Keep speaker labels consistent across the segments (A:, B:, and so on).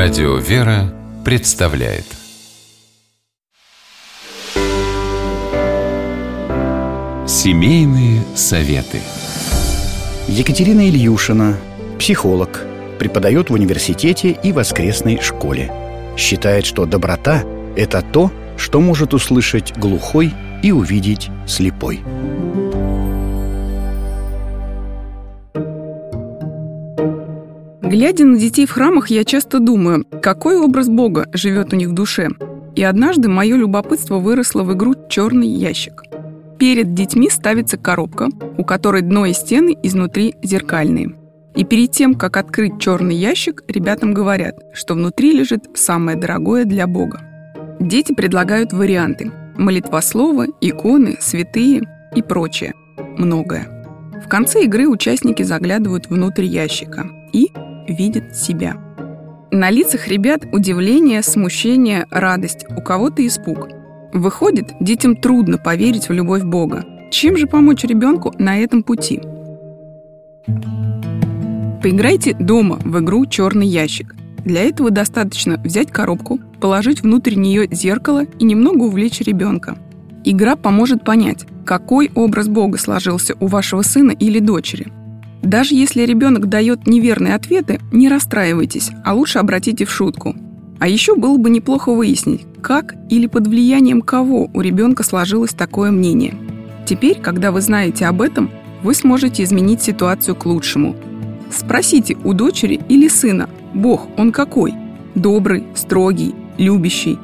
A: Радио «Вера» представляет Семейные советы
B: Екатерина Ильюшина, психолог, преподает в университете и воскресной школе. Считает, что доброта – это то, что может услышать глухой и увидеть слепой.
C: Глядя на детей в храмах, я часто думаю, какой образ Бога живет у них в душе. И однажды мое любопытство выросло в игру «Черный ящик». Перед детьми ставится коробка, у которой дно и стены изнутри зеркальные. И перед тем, как открыть черный ящик, ребятам говорят, что внутри лежит самое дорогое для Бога. Дети предлагают варианты – молитвословы, иконы, святые и прочее. Многое. В конце игры участники заглядывают внутрь ящика и видит себя. На лицах ребят удивление, смущение, радость, у кого-то испуг. Выходит, детям трудно поверить в любовь Бога. Чем же помочь ребенку на этом пути? Поиграйте дома в игру «Черный ящик». Для этого достаточно взять коробку, положить внутрь нее зеркало и немного увлечь ребенка. Игра поможет понять, какой образ Бога сложился у вашего сына или дочери – даже если ребенок дает неверные ответы, не расстраивайтесь, а лучше обратите в шутку. А еще было бы неплохо выяснить, как или под влиянием кого у ребенка сложилось такое мнение. Теперь, когда вы знаете об этом, вы сможете изменить ситуацию к лучшему. Спросите у дочери или сына, Бог, он какой? Добрый, строгий, любящий.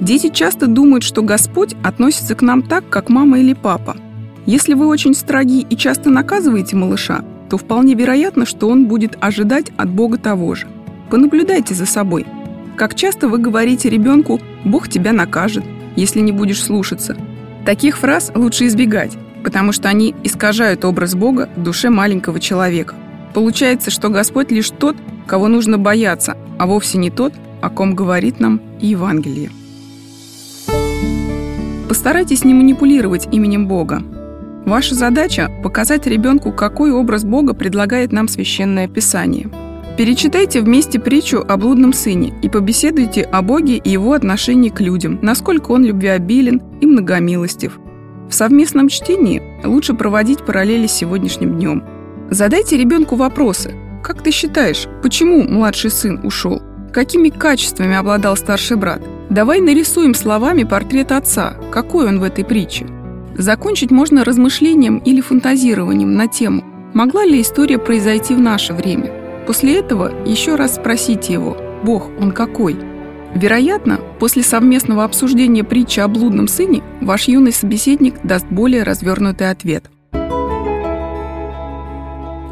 C: Дети часто думают, что Господь относится к нам так, как мама или папа. Если вы очень строги и часто наказываете малыша, то вполне вероятно, что он будет ожидать от Бога того же. Понаблюдайте за собой. Как часто вы говорите ребенку «Бог тебя накажет», если не будешь слушаться. Таких фраз лучше избегать, потому что они искажают образ Бога в душе маленького человека. Получается, что Господь лишь тот, кого нужно бояться, а вовсе не тот, о ком говорит нам Евангелие. Постарайтесь не манипулировать именем Бога, Ваша задача – показать ребенку, какой образ Бога предлагает нам Священное Писание. Перечитайте вместе притчу о блудном сыне и побеседуйте о Боге и его отношении к людям, насколько он любвеобилен и многомилостив. В совместном чтении лучше проводить параллели с сегодняшним днем. Задайте ребенку вопросы. Как ты считаешь, почему младший сын ушел? Какими качествами обладал старший брат? Давай нарисуем словами портрет отца. Какой он в этой притче? Закончить можно размышлением или фантазированием на тему, могла ли история произойти в наше время. После этого еще раз спросите его, Бог, он какой? Вероятно, после совместного обсуждения притчи о блудном сыне ваш юный собеседник даст более развернутый ответ.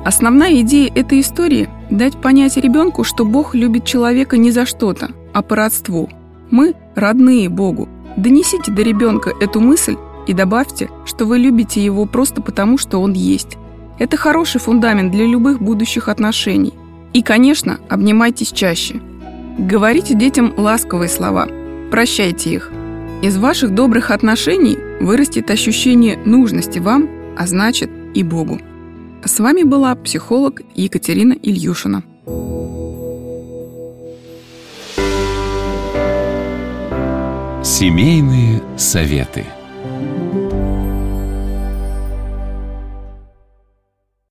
C: Основная идея этой истории – дать понять ребенку, что Бог любит человека не за что-то, а по родству. Мы – родные Богу. Донесите до ребенка эту мысль и добавьте, что вы любите его просто потому, что он есть. Это хороший фундамент для любых будущих отношений. И, конечно, обнимайтесь чаще. Говорите детям ласковые слова. Прощайте их. Из ваших добрых отношений вырастет ощущение нужности вам, а значит и Богу. С вами была психолог Екатерина Ильюшина.
A: Семейные советы.